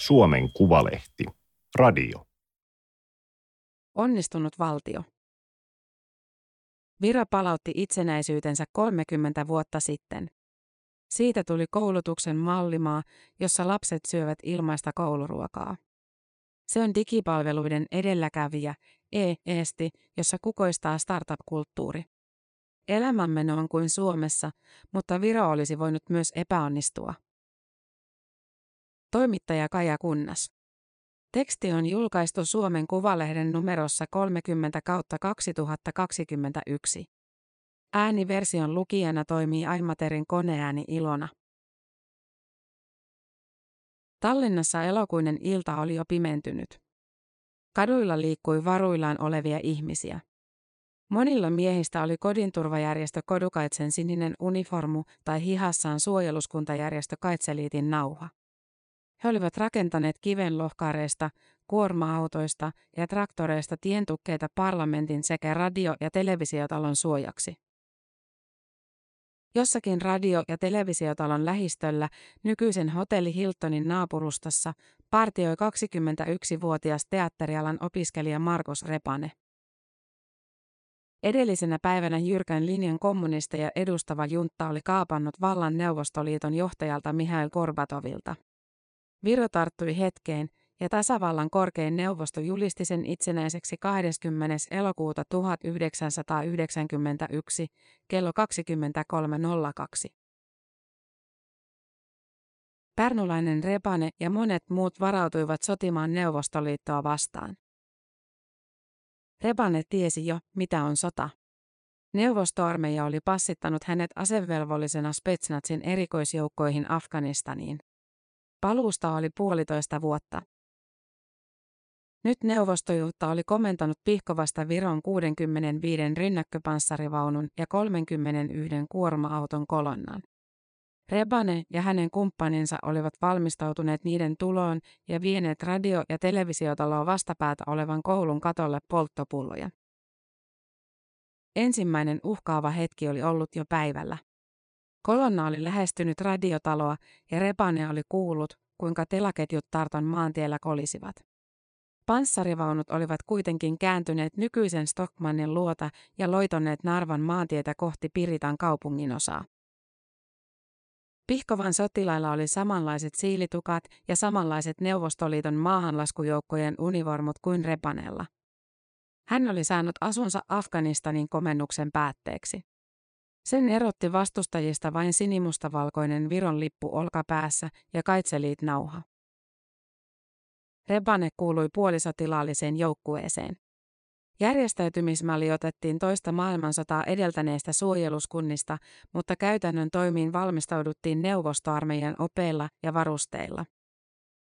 Suomen Kuvalehti. Radio. Onnistunut valtio. Viro palautti itsenäisyytensä 30 vuotta sitten. Siitä tuli koulutuksen mallimaa, jossa lapset syövät ilmaista kouluruokaa. Se on digipalveluiden edelläkävijä, e-esti, jossa kukoistaa startup-kulttuuri. Elämämme on kuin Suomessa, mutta Viro olisi voinut myös epäonnistua. Toimittaja Kaja Kunnas. Teksti on julkaistu Suomen Kuvalehden numerossa 30 kautta 2021. Ääniversion lukijana toimii Aimaterin koneääni Ilona. Tallinnassa elokuinen ilta oli jo pimentynyt. Kaduilla liikkui varuillaan olevia ihmisiä. Monilla miehistä oli kodinturvajärjestö Kodukaitsen sininen uniformu tai hihassaan suojeluskuntajärjestö Kaitseliitin nauha. He olivat rakentaneet kivenlohkareista, kuorma-autoista ja traktoreista tientukkeita parlamentin sekä radio- ja televisiotalon suojaksi. Jossakin radio- ja televisiotalon lähistöllä, nykyisen hotelli Hiltonin naapurustassa, partioi 21-vuotias teatterialan opiskelija Markus Repane. Edellisenä päivänä jyrkän linjan kommunisteja edustava juntta oli kaapannut vallan Neuvostoliiton johtajalta Mihail Gorbatovilta. Viro tarttui hetkeen, ja tasavallan korkein neuvosto julisti sen itsenäiseksi 20. elokuuta 1991 kello 23.02. Pärnulainen Repane ja monet muut varautuivat sotimaan Neuvostoliittoa vastaan. Repane tiesi jo, mitä on sota. Neuvostoarmeija oli passittanut hänet asevelvollisena Spetsnazin erikoisjoukkoihin Afganistaniin. Paluusta oli puolitoista vuotta. Nyt neuvostojuutta oli komentanut pihkovasta Viron 65 rynnäkköpanssarivaunun ja 31 kuorma-auton kolonnan. Rebane ja hänen kumppaninsa olivat valmistautuneet niiden tuloon ja vieneet radio- ja televisiotaloa vastapäätä olevan koulun katolle polttopulloja. Ensimmäinen uhkaava hetki oli ollut jo päivällä. Kolonna oli lähestynyt radiotaloa ja Rebane oli kuullut, kuinka telaketjut Tarton maantiellä kolisivat. Panssarivaunut olivat kuitenkin kääntyneet nykyisen Stockmannin luota ja loitonneet Narvan maantietä kohti Piritan kaupungin osaa. Pihkovan sotilailla oli samanlaiset siilitukat ja samanlaiset Neuvostoliiton maahanlaskujoukkojen univormut kuin Repanella. Hän oli saanut asunsa Afganistanin komennuksen päätteeksi. Sen erotti vastustajista vain sinimustavalkoinen Viron lippu olkapäässä ja kaitseliit nauha. Rebane kuului puolisotilaalliseen joukkueeseen. Järjestäytymismalli otettiin toista maailmansotaa edeltäneestä suojeluskunnista, mutta käytännön toimiin valmistauduttiin neuvostoarmeijan opeilla ja varusteilla.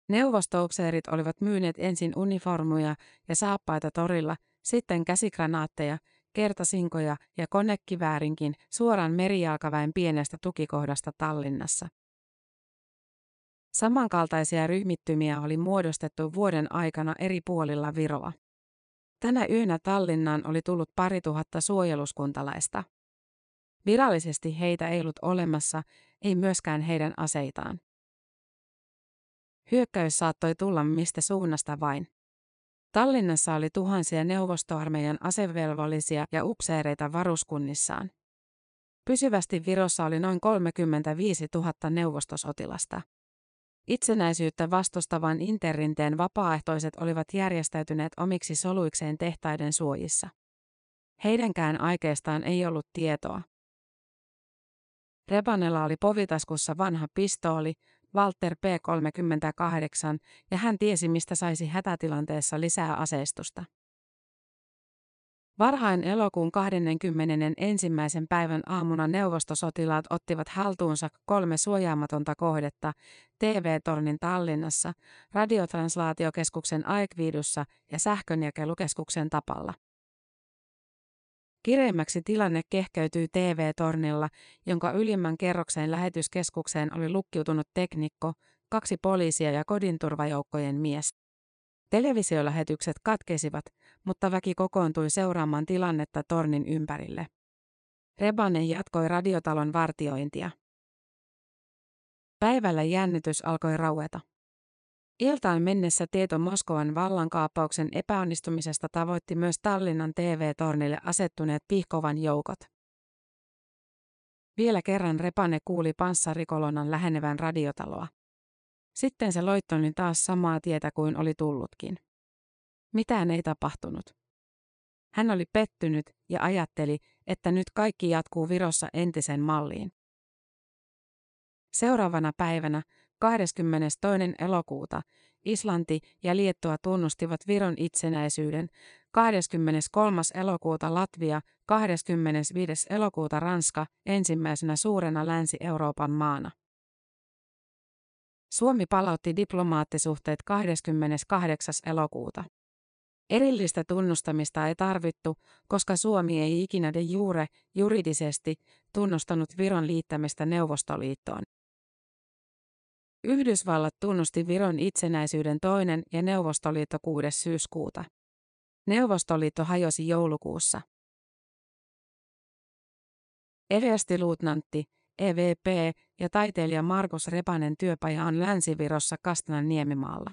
Neuvostoupseerit olivat myyneet ensin uniformuja ja saappaita torilla, sitten käsikranaatteja, kertasinkoja ja konekiväärinkin suoran merijalkaväen pienestä tukikohdasta Tallinnassa. Samankaltaisia ryhmittymiä oli muodostettu vuoden aikana eri puolilla Viroa. Tänä yönä Tallinnaan oli tullut pari tuhatta suojeluskuntalaista. Virallisesti heitä ei ollut olemassa, ei myöskään heidän aseitaan. Hyökkäys saattoi tulla mistä suunnasta vain. Tallinnassa oli tuhansia neuvostoarmeijan asevelvollisia ja upseereita varuskunnissaan. Pysyvästi Virossa oli noin 35 000 neuvostosotilasta. Itsenäisyyttä vastustavan interrinteen vapaaehtoiset olivat järjestäytyneet omiksi soluikseen tehtaiden suojissa. Heidänkään aikeistaan ei ollut tietoa. Rebanella oli povitaskussa vanha pistooli, Walter P38, ja hän tiesi, mistä saisi hätätilanteessa lisää aseistusta. Varhain elokuun 21. päivän aamuna neuvostosotilaat ottivat haltuunsa kolme suojaamatonta kohdetta TV-tornin Tallinnassa, radiotranslaatiokeskuksen Aikviidussa ja sähkönjakelukeskuksen Tapalla. Kireimmäksi tilanne kehkeytyi TV-tornilla, jonka ylimmän kerroksen lähetyskeskukseen oli lukkiutunut teknikko, kaksi poliisia ja kodinturvajoukkojen mies. Televisiolähetykset katkesivat, mutta väki kokoontui seuraamaan tilannetta tornin ympärille. Rebane jatkoi radiotalon vartiointia. Päivällä jännitys alkoi raueta. Iltaan mennessä tieto Moskovan vallankaappauksen epäonnistumisesta tavoitti myös Tallinnan TV-tornille asettuneet pihkovan joukot. Vielä kerran Repane kuuli panssarikolonan lähenevän radiotaloa. Sitten se loittoni taas samaa tietä kuin oli tullutkin. Mitään ei tapahtunut. Hän oli pettynyt ja ajatteli, että nyt kaikki jatkuu Virossa entisen malliin. Seuraavana päivänä, 22. elokuuta, Islanti ja Liettua tunnustivat Viron itsenäisyyden, 23. elokuuta Latvia, 25. elokuuta Ranska ensimmäisenä suurena Länsi-Euroopan maana. Suomi palautti diplomaattisuhteet 28. elokuuta. Erillistä tunnustamista ei tarvittu, koska Suomi ei ikinä de jure juridisesti tunnustanut Viron liittämistä Neuvostoliittoon. Yhdysvallat tunnusti Viron itsenäisyyden toinen ja Neuvostoliitto 6. syyskuuta. Neuvostoliitto hajosi joulukuussa. Everstiluutnantti, EVP ja taiteilija Markus Repanen työpaja on Länsivirossa Kastanan niemimaalla.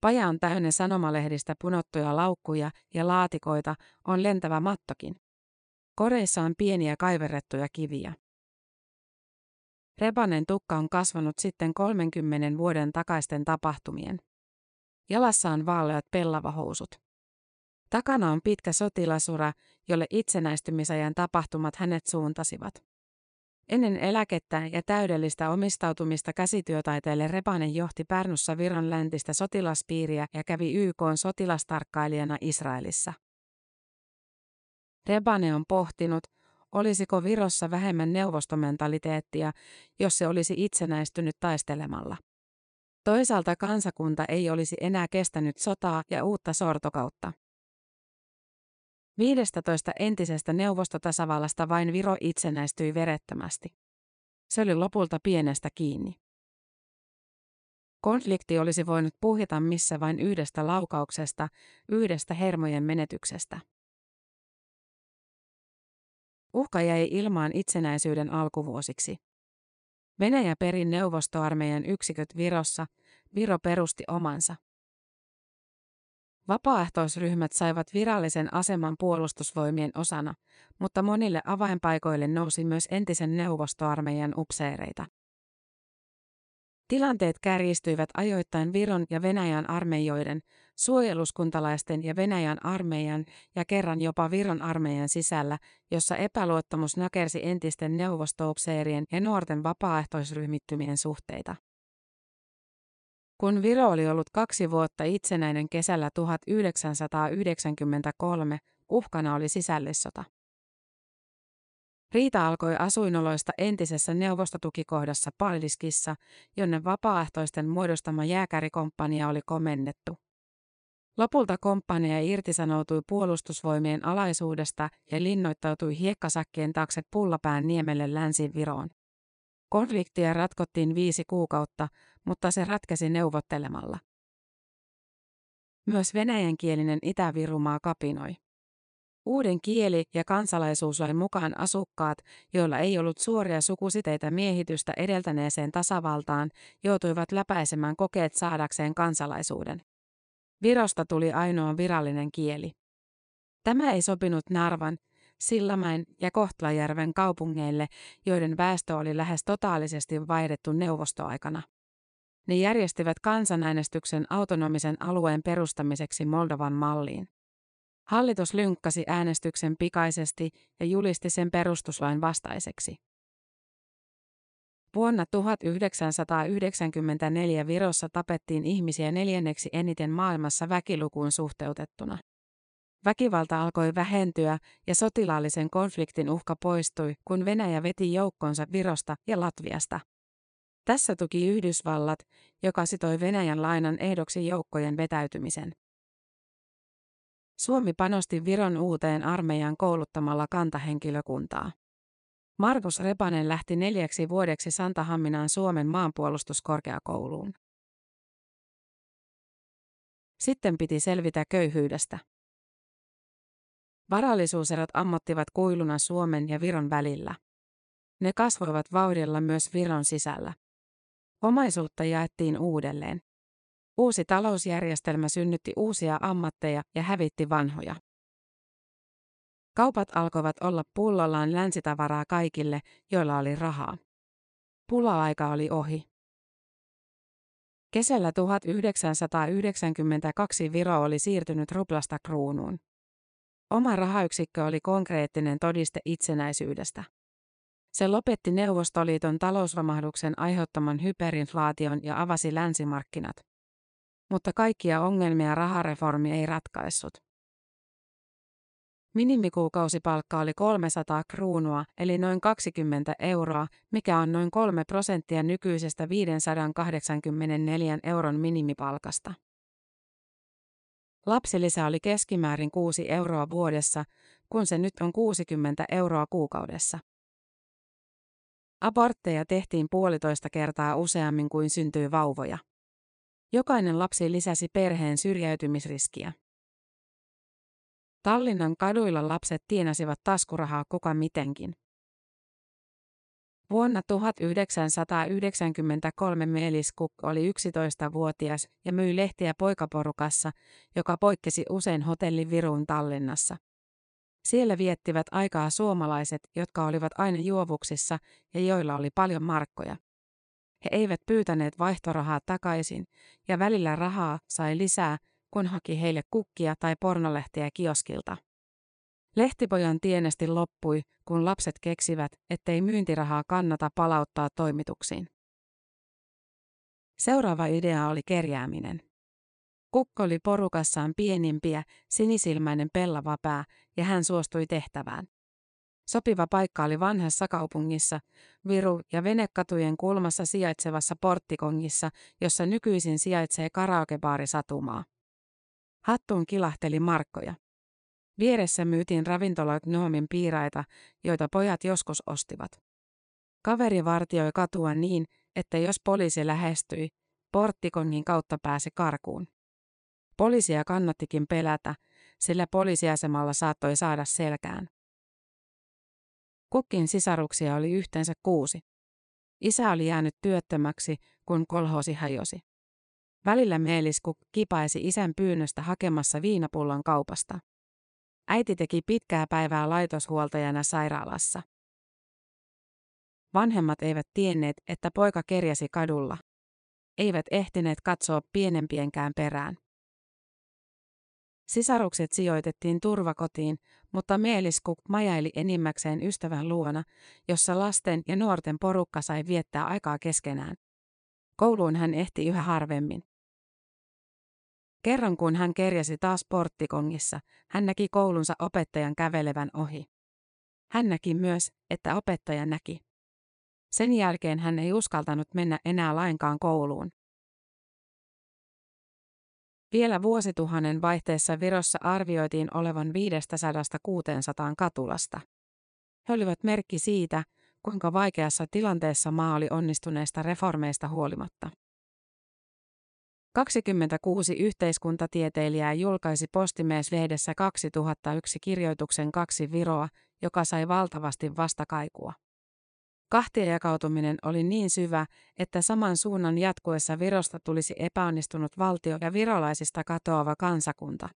Paja on täynnä sanomalehdistä punottuja laukkuja ja laatikoita, on lentävä mattokin. Koreissa on pieniä kaiverrettuja kiviä. Repanen tukka on kasvanut sitten 30 vuoden takaisten tapahtumien. Jalassa on vaaleat pellavahousut. Takana on pitkä sotilasura, jolle itsenäistymisajan tapahtumat hänet suuntasivat. Ennen eläkettä ja täydellistä omistautumista käsityötaiteelle Repanen johti Pärnussa Viron läntistä sotilaspiiriä ja kävi YK sotilastarkkailijana Israelissa. Rebane on pohtinut, olisiko Virossa vähemmän neuvostomentaliteettia, jos se olisi itsenäistynyt taistelemalla. Toisaalta kansakunta ei olisi enää kestänyt sotaa ja uutta sortokautta. 15 entisestä neuvostotasavallasta vain Viro itsenäistyi verettömästi. Se oli lopulta pienestä kiinni. Konflikti olisi voinut puhjeta missä vain yhdestä laukauksesta, yhdestä hermojen menetyksestä. Uhka jäi ilmaan itsenäisyyden alkuvuosiksi. Venäjä peri neuvostoarmeijan yksiköt Virossa, Viro perusti omansa. Vapaaehtoisryhmät saivat virallisen aseman puolustusvoimien osana, mutta monille avainpaikoille nousi myös entisen neuvostoarmeijan upseereita. Tilanteet kärjistyivät ajoittain Viron ja Venäjän armeijoiden, suojeluskuntalaisten ja Venäjän armeijan ja kerran jopa Viron armeijan sisällä, jossa epäluottamus nakersi entisten neuvostoupseerien ja nuorten vapaaehtoisryhmittymien suhteita. Kun Viro oli ollut kaksi vuotta itsenäinen kesällä 1993, uhkana oli sisällissota. Riita alkoi asuinoloista entisessä neuvostotukikohdassa Paldiskissa, jonne vapaaehtoisten muodostama jääkärikomppania oli komennettu. Lopulta komppania irtisanoutui puolustusvoimien alaisuudesta ja linnoittautui hiekkasakkien taakse Pullapään niemelle Länsi-Viroon. Konfliktia ratkottiin viisi kuukautta, mutta se ratkesi neuvottelemalla. Myös venäjänkielinen Itä-Virumaa kapinoi. Uuden kieli- ja kansalaisuuslain mukaan asukkaat, joilla ei ollut suoria sukusiteitä miehitystä edeltäneeseen tasavaltaan, joutuivat läpäisemään kokeet saadakseen kansalaisuuden. Virosta tuli ainoa virallinen kieli. Tämä ei sopinut Narvan, Sillamäen ja Kohtlajärven kaupungeille, joiden väestö oli lähes totaalisesti vaihdettu neuvostoaikana. Ne järjestivät kansanäänestyksen autonomisen alueen perustamiseksi Moldovan malliin. Hallitus lynkkasi äänestyksen pikaisesti ja julisti sen perustuslain vastaiseksi. Vuonna 1994 Virossa tapettiin ihmisiä neljänneksi eniten maailmassa väkilukuun suhteutettuna. Väkivalta alkoi vähentyä ja sotilaallisen konfliktin uhka poistui, kun Venäjä veti joukkonsa Virosta ja Latviasta. Tässä tuki Yhdysvallat, joka sitoi Venäjän lainan ehdoksi joukkojen vetäytymisen. Suomi panosti Viron uuteen armeijan kouluttamalla kantahenkilökuntaa. Markus Repanen lähti neljäksi vuodeksi Santahamminaan Suomen maanpuolustuskorkeakouluun. Sitten piti selvitä köyhyydestä. Varallisuuserot ammattivat kuiluna Suomen ja Viron välillä. Ne kasvoivat vauhdilla myös Viron sisällä. Omaisuutta jaettiin uudelleen. Uusi talousjärjestelmä synnytti uusia ammatteja ja hävitti vanhoja. Kaupat alkoivat olla pullollaan länsitavaraa kaikille, joilla oli rahaa. Pula-aika oli ohi. Kesällä 1992 Viro oli siirtynyt ruplasta kruunuun. Oma rahayksikkö oli konkreettinen todiste itsenäisyydestä. Se lopetti Neuvostoliiton talousromahduksen aiheuttaman hyperinflaation ja avasi länsimarkkinat. Mutta kaikkia ongelmia rahareformi ei ratkaissut. Minimikuukausipalkka oli 300 kruunua, eli noin 20 euroa, mikä on noin 3 prosenttia nykyisestä 584 euron minimipalkasta. Lapsilisä oli keskimäärin 6 euroa vuodessa, kun se nyt on 60 euroa kuukaudessa. Abortteja tehtiin puolitoista kertaa useammin kuin syntyi vauvoja. Jokainen lapsi lisäsi perheen syrjäytymisriskiä. Tallinnan kaduilla lapset tienasivat taskurahaa kuka mitenkin. Vuonna 1993 Meelis Cook oli 11-vuotias ja myi lehtiä poikaporukassa, joka poikkesi usein hotelli Viruun Tallinnassa. Siellä viettivät aikaa suomalaiset, jotka olivat aina juovuksissa ja joilla oli paljon markkoja. He eivät pyytäneet vaihtorahaa takaisin, ja välillä rahaa sai lisää, kun haki heille kukkia tai pornolehtiä kioskilta. Lehtipojan tienesti loppui, kun lapset keksivät, ettei myyntirahaa kannata palauttaa toimituksiin. Seuraava idea oli kerjääminen. Kukko oli porukassaan pienimpiä, sinisilmäinen pellava pää, ja hän suostui tehtävään. Sopiva paikka oli vanhassa kaupungissa, Viru- ja Venekatujen kulmassa sijaitsevassa porttikongissa, jossa nykyisin sijaitsee karaokebaari Satumaa. Hattuun kilahteli markkoja. Vieressä myytiin ravintola Gnomin piiraita, joita pojat joskus ostivat. Kaveri vartioi katua niin, että jos poliisi lähestyi, porttikongin kautta pääsi karkuun. Poliisia kannattikin pelätä, sillä poliisiasemalla saattoi saada selkään. Kukkin sisaruksia oli yhteensä kuusi. Isä oli jäänyt työttömäksi, kun kolhosi hajosi. Välillä Meelisku kipaisi isän pyynnöstä hakemassa viinapullon kaupasta. Äiti teki pitkää päivää laitoshuoltajana sairaalassa. Vanhemmat eivät tienneet, että poika kerjäsi kadulla. Eivät ehtineet katsoa pienempienkään perään. Sisarukset sijoitettiin turvakotiin, mutta Meeliskuk majaili enimmäkseen ystävän luona, jossa lasten ja nuorten porukka sai viettää aikaa keskenään. Kouluun hän ehti yhä harvemmin. Kerran kun hän kerjäsi taas porttikongissa, hän näki koulunsa opettajan kävelevän ohi. Hän näki myös, että opettaja näki. Sen jälkeen hän ei uskaltanut mennä enää lainkaan kouluun. Vielä vuosituhannen vaihteessa Virossa arvioitiin olevan 500-600 katulasta. He olivat merkki siitä, kuinka vaikeassa tilanteessa maa oli onnistuneesta reformeista huolimatta. 26 yhteiskuntatieteilijää julkaisi Postimies-lehdessä 2001 kirjoituksen kaksi Viroa, joka sai valtavasti vastakaikua. Kahtiajakautuminen oli niin syvä, että saman suunnan jatkuessa Virosta tulisi epäonnistunut valtio ja virolaisista katoava kansakunta.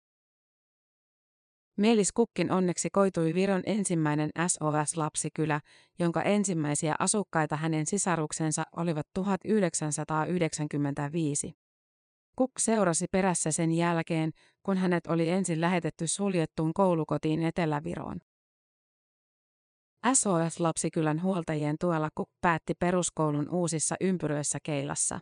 Meelis Kukkin onneksi koitui Viron ensimmäinen SOS-lapsikylä, jonka ensimmäisiä asukkaita hänen sisaruksensa olivat 1995. Kuk seurasi perässä sen jälkeen, kun hänet oli ensin lähetetty suljettuun koulukotiin Etelä-Viroon. SOS-lapsikylän huoltajien tuella Kuk päätti peruskoulun uusissa ympyröissä Keilassa.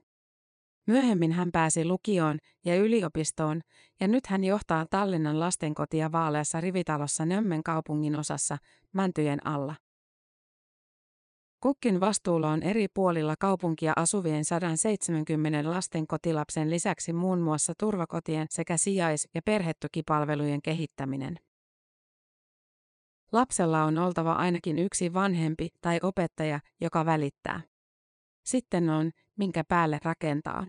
Myöhemmin hän pääsi lukioon ja yliopistoon, ja nyt hän johtaa Tallinnan lastenkotia vaaleassa rivitalossa Nömmen kaupungin osassa, Mäntyjen alla. Kukkin vastuulla on eri puolilla kaupunkia asuvien 170 lasten kotilapsen lisäksi muun muassa turvakotien sekä sijais- ja perhetukipalvelujen kehittäminen. Lapsella on oltava ainakin yksi vanhempi tai opettaja, joka välittää. Sitten on, minkä päälle rakentaa.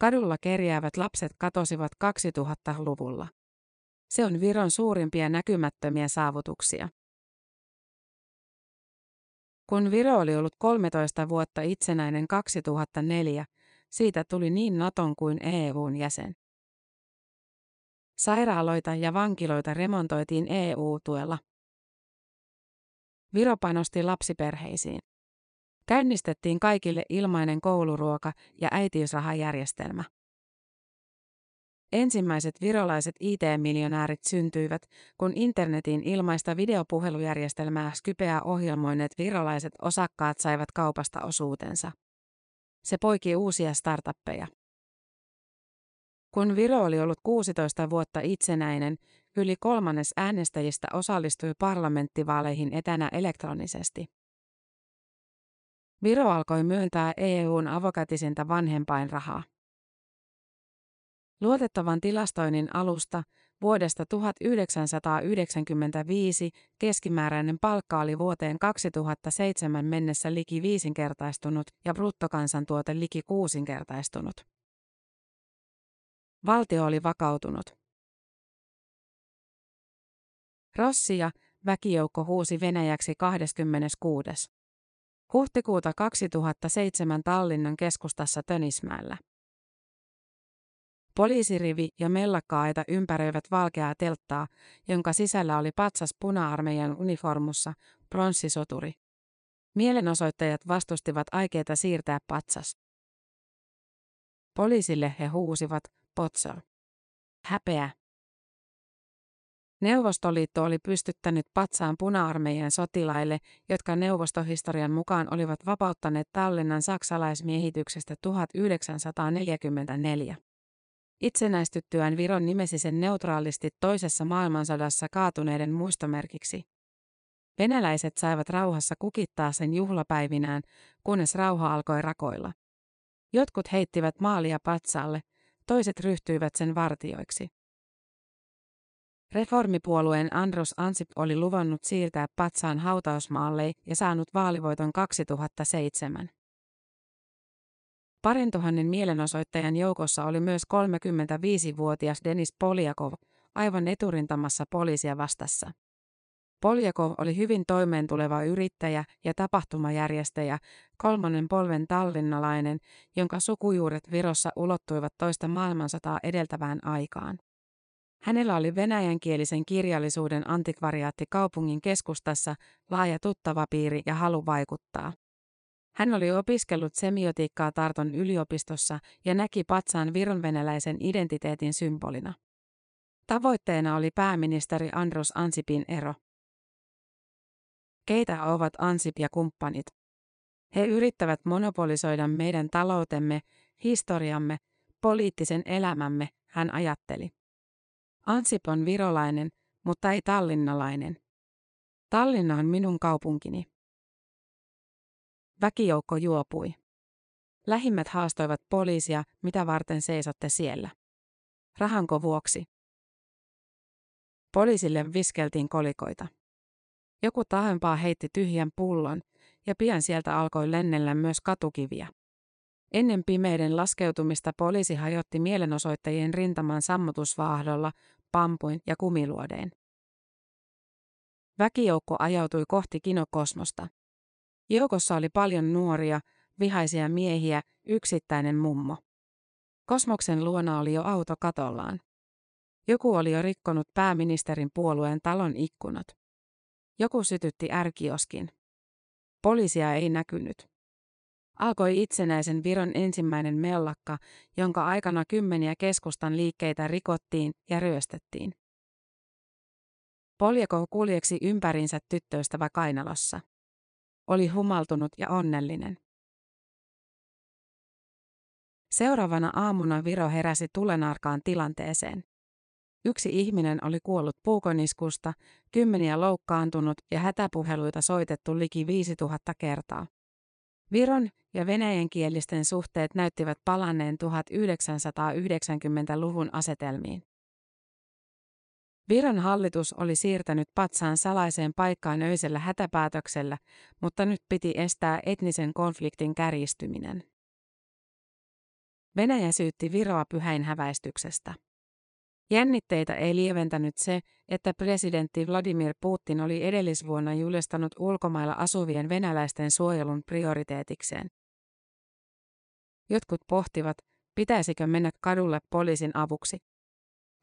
Kadulla kerjäävät lapset katosivat 2000-luvulla. Se on Viron suurimpia näkymättömiä saavutuksia. Kun Viro oli ollut 13 vuotta itsenäinen 2004, siitä tuli niin Naton kuin EUn jäsen. Sairaaloita ja vankiloita remontoitiin EU-tuella. Viro panosti lapsiperheisiin. Käynnistettiin kaikille ilmainen kouluruoka ja äitiysrahajärjestelmä. Ensimmäiset virolaiset IT-miljonäärit syntyivät, kun internetin ilmaista videopuhelujärjestelmää Skypeä ohjelmoineet virolaiset osakkaat saivat kaupasta osuutensa. Se poiki uusia startuppeja. Kun Viro oli ollut 16 vuotta itsenäinen, yli kolmannes äänestäjistä osallistui parlamenttivaaleihin etänä elektronisesti. Viro alkoi myöntää EUn avokätisintä vanhempainrahaa. Luotettavan tilastoinnin alusta vuodesta 1995 keskimääräinen palkka oli vuoteen 2007 mennessä liki viisinkertaistunut ja bruttokansantuote liki kuusinkertaistunut. Valtio oli vakautunut. Rossia, väkijoukko huusi Venäjäksi 26. huhtikuuta 2007 Tallinnan keskustassa Tönismäellä. Poliisirivi ja mellakka-aita ympäröivät valkeaa telttaa, jonka sisällä oli patsas puna-armeijan uniformussa, pronssisoturi. Mielenosoittajat vastustivat aikeita siirtää patsas. Poliisille he huusivat, potsol. Häpeä. Neuvostoliitto oli pystyttänyt patsaan puna-armeijan sotilaille, jotka neuvostohistorian mukaan olivat vapauttaneet Tallinnan saksalaismiehityksestä 1944. Itsenäistyttyään Viron nimesi sen neutraalisti toisessa maailmansodassa kaatuneiden muistomerkiksi. Venäläiset saivat rauhassa kukittaa sen juhlapäivinään, kunnes rauha alkoi rakoilla. Jotkut heittivät maalia patsaalle, toiset ryhtyivät sen vartioiksi. Reformipuolueen Andros Ansip oli luvannut siirtää patsaan hautausmaalle ja saanut vaalivoiton 2007. Parin tuhannen mielenosoittajan joukossa oli myös 35-vuotias Denis Poljakov, aivan eturintamassa poliisia vastassa. Poljakov oli hyvin toimeentuleva yrittäjä ja tapahtumajärjestäjä, kolmannen polven tallinnalainen, jonka sukujuuret Virossa ulottuivat toista maailmansotaa edeltävään aikaan. Hänellä oli venäjänkielisen kirjallisuuden antikvariaatti kaupungin keskustassa, laaja tuttavapiiri ja halu vaikuttaa. Hän oli opiskellut semiotiikkaa Tarton yliopistossa ja näki patsaan vironvenäläisen identiteetin symbolina. Tavoitteena oli pääministeri Andros Ansipin ero. Keitä ovat Ansip ja kumppanit? He yrittävät monopolisoida meidän taloutemme, historiamme, poliittisen elämämme, hän ajatteli. Ansip on virolainen, mutta ei tallinnalainen. Tallinna on minun kaupunkini. Väkijoukko juopui. Lähimmät haastoivat poliisia, mitä varten seisotte siellä. Rahanko vuoksi? Poliisille viskeltiin kolikoita. Joku tahempaa heitti tyhjän pullon, ja pian sieltä alkoi lennellä myös katukiviä. Ennen pimeiden laskeutumista poliisi hajotti mielenosoittajien rintaman sammutusvaahdolla, pampuin ja kumiluodeen. Väkijoukko ajautui kohti kinokosmosta. Joukossa oli paljon nuoria, vihaisia miehiä, yksittäinen mummo. Kosmoksen luona oli jo auto katollaan. Joku oli jo rikkonut pääministerin puolueen talon ikkunat. Joku sytytti ärkioskin. Poliisia ei näkynyt. Alkoi itsenäisen Viron ensimmäinen mellakka, jonka aikana kymmeniä keskustan liikkeitä rikottiin ja ryöstettiin. Poljeko kuljeksi ympärinsä tyttöystävä kainalossa. Oli humaltunut ja onnellinen. Seuraavana aamuna Viro heräsi tulenarkaan tilanteeseen. Yksi ihminen oli kuollut puukoniskusta, kymmeniä loukkaantunut ja hätäpuheluita soitettu liki 5000 kertaa. Viron ja venäjänkielisten suhteet näyttivät palanneen 1990-luvun asetelmiin. Viron hallitus oli siirtänyt patsaan salaiseen paikkaan öisellä hätäpäätöksellä, mutta nyt piti estää etnisen konfliktin kärjistyminen. Venäjä syytti Viroa pyhäinhäväistyksestä. Jännitteitä ei lieventänyt se, että presidentti Vladimir Putin oli edellisvuonna julistanut ulkomailla asuvien venäläisten suojelun prioriteetikseen. Jotkut pohtivat, pitäisikö mennä kadulle poliisin avuksi.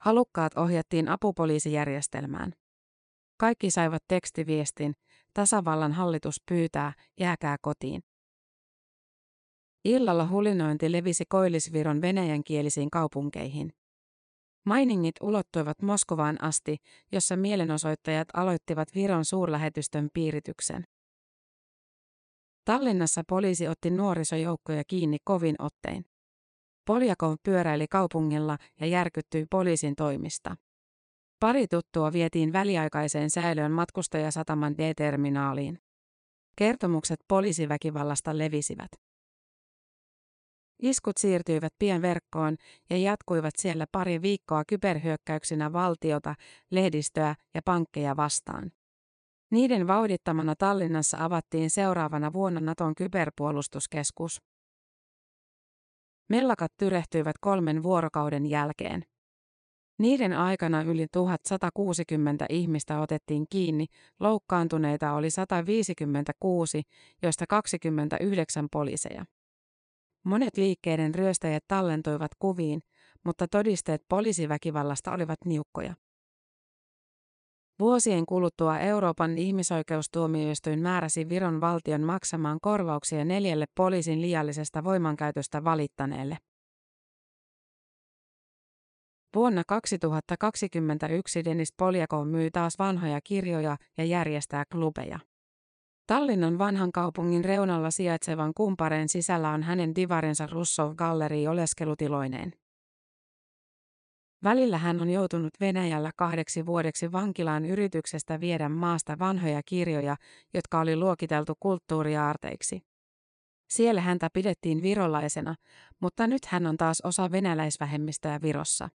Halukkaat ohjattiin apupoliisijärjestelmään. Kaikki saivat tekstiviestin, tasavallan hallitus pyytää, jääkää kotiin. Illalla hulinointi levisi Koillisviron venäjänkielisiin kaupunkeihin. Mainingit ulottuivat Moskovaan asti, jossa mielenosoittajat aloittivat Viron suurlähetystön piirityksen. Tallinnassa poliisi otti nuorisojoukkoja kiinni kovin ottein. Poljakov pyöräili kaupungilla ja järkyttyi poliisin toimista. Pari tuttua vietiin väliaikaiseen säilöön matkustajasataman D-terminaaliin. Kertomukset poliisiväkivallasta levisivät. Iskut siirtyivät pian verkkoon ja jatkuivat siellä pari viikkoa kyberhyökkäyksinä valtiota, lehdistöä ja pankkeja vastaan. Niiden vauhdittamana Tallinnassa avattiin seuraavana vuonna Naton kyberpuolustuskeskus. Mellakat tyrehtyivät kolmen vuorokauden jälkeen. Niiden aikana yli 1160 ihmistä otettiin kiinni, loukkaantuneita oli 156, joista 29 poliiseja. Monet liikkeiden ryöstäjät tallentuivat kuviin, mutta todisteet poliisiväkivallasta olivat niukkoja. Vuosien kuluttua Euroopan ihmisoikeustuomioistuin määräsi Viron valtion maksamaan korvauksia neljälle poliisin liiallisesta voimankäytöstä valittaneelle. Vuonna 2021 Denis Poljakov myy taas vanhoja kirjoja ja järjestää klubeja. Tallinnan vanhan kaupungin reunalla sijaitsevan kumpareen sisällä on hänen divarensa Russov Gallery oleskelutiloineen. Välillä hän on joutunut Venäjällä kahdeksi vuodeksi vankilaan yrityksestä viedä maasta vanhoja kirjoja, jotka oli luokiteltu kulttuuriaarteiksi. Siellä häntä pidettiin virolaisena, mutta nyt hän on taas osa venäläisvähemmistöä Virossa.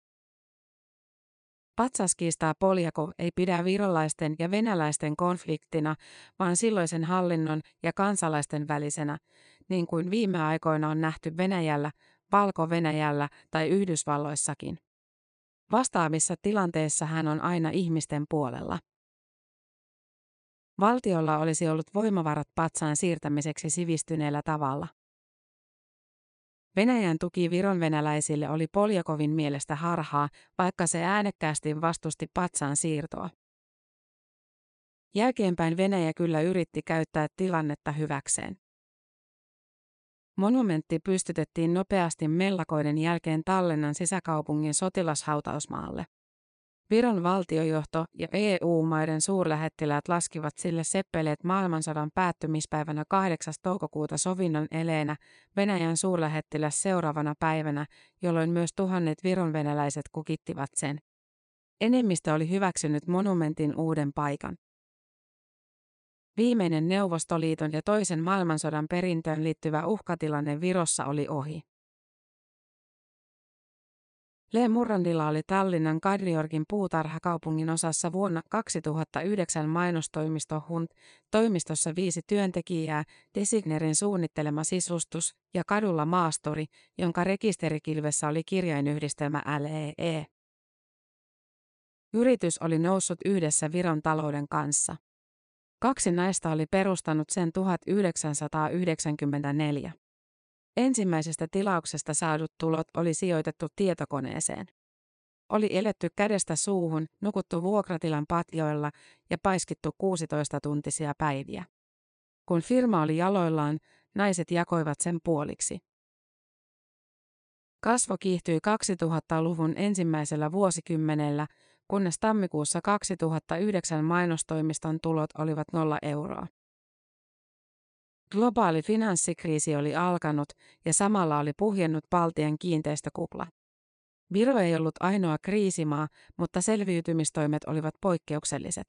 Patsaskiistaa Poljako ei pidä virolaisten ja venäläisten konfliktina, vaan silloisen hallinnon ja kansalaisten välisenä, niin kuin viime aikoina on nähty Venäjällä, Valko-Venäjällä tai Yhdysvalloissakin. Vastaavissa tilanteissa hän on aina ihmisten puolella. Valtiolla olisi ollut voimavarat patsaan siirtämiseksi sivistyneellä tavalla. Venäjän tuki vironvenäläisille oli Poljakovin mielestä harhaa, vaikka se äänekkäästi vastusti patsaan siirtoa. Jälkeenpäin Venäjä kyllä yritti käyttää tilannetta hyväkseen. Monumentti pystytettiin nopeasti mellakoiden jälkeen Tallennan sisäkaupungin sotilashautausmaalle. Viron valtiojohto ja EU-maiden suurlähettiläät laskivat sille seppeleet maailmansodan päättymispäivänä 8. toukokuuta sovinnon eleenä, Venäjän suurlähettiläs seuraavana päivänä, jolloin myös tuhannet vironvenäläiset kukittivat sen. Enemmistö oli hyväksynyt monumentin uuden paikan. Viimeinen Neuvostoliiton ja toisen maailmansodan perintöön liittyvä uhkatilanne Virossa oli ohi. Le Murrandilla oli Tallinnan Kadriorgin puutarhakaupungin osassa vuonna 2009 mainostoimisto Hunt, toimistossa viisi työntekijää, Designerin suunnittelema sisustus ja kadulla maastori, jonka rekisterikilvessä oli kirjainyhdistelmä LEE. Yritys oli noussut yhdessä Viron talouden kanssa. Kaksi naista oli perustanut sen 1994. Ensimmäisestä tilauksesta saadut tulot oli sijoitettu tietokoneeseen. Oli eletty kädestä suuhun, nukuttu vuokratilan patjoilla ja paiskittu 16-tuntisia päiviä. Kun firma oli jaloillaan, naiset jakoivat sen puoliksi. Kasvo kiihtyi 2000-luvun ensimmäisellä vuosikymmenellä, kunnes tammikuussa 2009 mainostoimiston tulot olivat nolla euroa. Globaali finanssikriisi oli alkanut ja samalla oli puhjennut Baltian kiinteistökupla. Viro ei ollut ainoa kriisimaa, mutta selviytymistoimet olivat poikkeukselliset.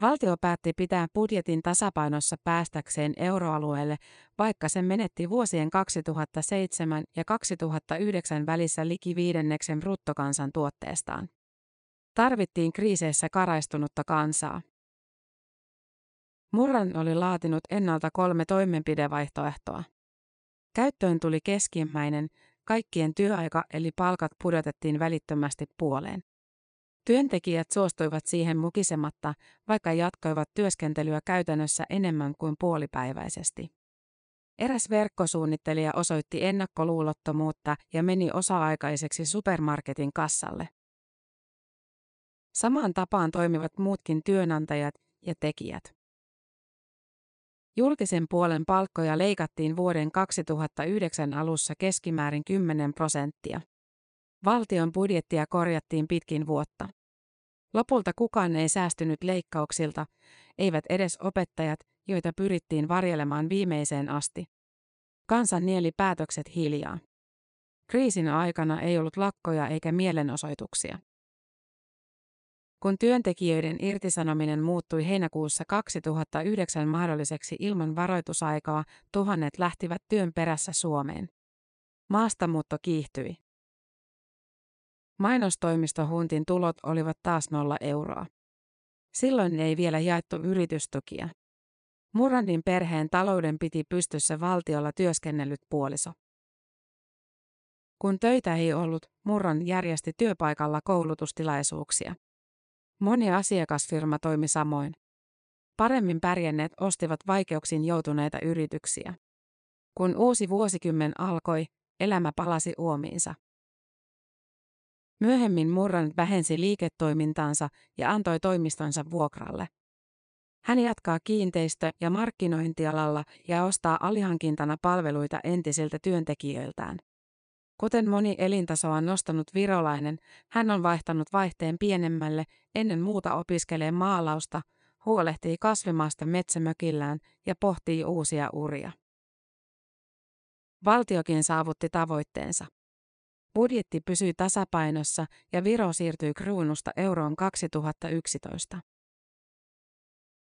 Valtio päätti pitää budjetin tasapainossa päästäkseen euroalueelle, vaikka se menetti vuosien 2007 ja 2009 välissä liki viidenneksen bruttokansantuotteestaan. Tarvittiin kriiseissä karaistunutta kansaa. Murran oli laatinut ennalta kolme toimenpidevaihtoehtoa. Käyttöön tuli keskimmäinen, kaikkien työaika eli palkat pudotettiin välittömästi puoleen. Työntekijät suostuivat siihen mukisematta, vaikka jatkoivat työskentelyä käytännössä enemmän kuin puolipäiväisesti. Eräs verkkosuunnittelija osoitti ennakkoluulottomuutta ja meni osa-aikaiseksi supermarketin kassalle. Samaan tapaan toimivat muutkin työnantajat ja tekijät. Julkisen puolen palkkoja leikattiin vuoden 2009 alussa keskimäärin 10 prosenttia. Valtion budjettia korjattiin pitkin vuotta. Lopulta kukaan ei säästynyt leikkauksilta, eivät edes opettajat, joita pyrittiin varjelemaan viimeiseen asti. Kansan nieli päätökset hiljaa. Kriisin aikana ei ollut lakkoja eikä mielenosoituksia. Kun työntekijöiden irtisanominen muuttui heinäkuussa 2009 mahdolliseksi ilman varoitusaikaa, tuhannet lähtivät työn perässä Suomeen. Maastamuutto kiihtyi. Mainostoimistohuntin tulot olivat taas nolla euroa. Silloin ei vielä jaettu yritystukia. Murandin perheen talouden piti pystyssä valtiolla työskennellyt puoliso. Kun töitä ei ollut, Murran järjesti työpaikalla koulutustilaisuuksia. Moni asiakasfirma toimi samoin. Paremmin pärjänneet ostivat vaikeuksiin joutuneita yrityksiä. Kun uusi vuosikymmen alkoi, elämä palasi uomiinsa. Myöhemmin Murran vähensi liiketoimintaansa ja antoi toimistonsa vuokralle. Hän jatkaa kiinteistö- ja markkinointialalla ja ostaa alihankintana palveluita entisiltä työntekijöiltään. Kuten moni elintasoa nostanut virolainen, hän on vaihtanut vaihteen pienemmälle, ennen muuta opiskelee maalausta, huolehtii kasvimaasta metsämökillään ja pohtii uusia uria. Valtiokin saavutti tavoitteensa. Budjetti pysyi tasapainossa ja Viro siirtyi kruunusta euroon 2011.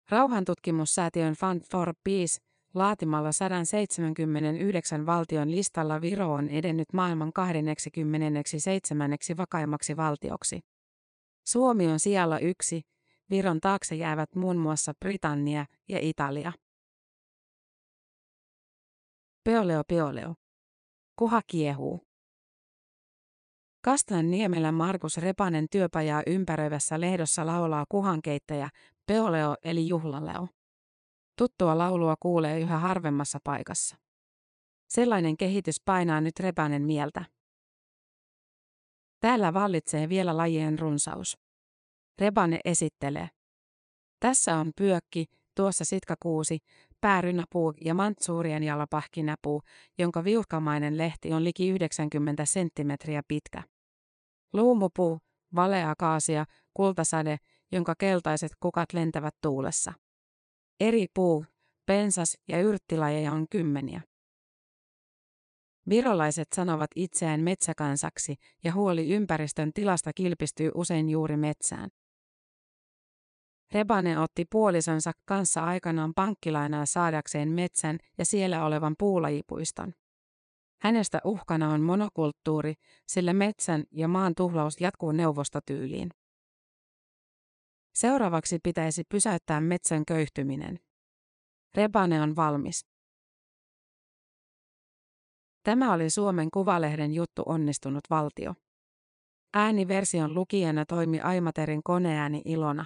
Rauhantutkimussäätiön Fund for Peace laatimalla 179 valtion listalla Viro on edennyt maailman 27. vakaimmaksi valtioksi. Suomi on sijalla yksi, Viron taakse jäävät muun muassa Britannia ja Italia. Peoleo peoleo. Kuha kiehuu. Kastan niemellä Markus Repanen työpajaa ympäröivässä lehdossa laulaa kuhankeittäjä, peoleo eli juhlaleo. Tuttua laulua kuulee yhä harvemmassa paikassa. Sellainen kehitys painaa nyt Repanen mieltä. Täällä vallitsee vielä lajien runsaus. Rebane esittelee. Tässä on pyökki, tuossa sitkakuusi, päärynäpuu ja mantsuurien jalapahkinäpuu, jonka viuhkamainen lehti on liki 90 senttimetriä pitkä. Luumupuu, valeakaasia, kultasade, jonka keltaiset kukat lentävät tuulessa. Eri puu, pensas ja yrttilajeja on kymmeniä. Virolaiset sanovat itseään metsäkansaksi ja huoli ympäristön tilasta kilpistyy usein juuri metsään. Rebane otti puolisonsa kanssa aikanaan pankkilainaa saadakseen metsän ja siellä olevan puulajipuiston. Hänestä uhkana on monokulttuuri, sillä metsän ja maan tuhlaus jatkuu neuvostotyyliin. Seuraavaksi pitäisi pysäyttää metsän köyhtyminen. Rebane on valmis. Tämä oli Suomen Kuvalehden juttu Onnistunut valtio. Ääniversion lukijana toimi Aimaterin koneääni Ilona.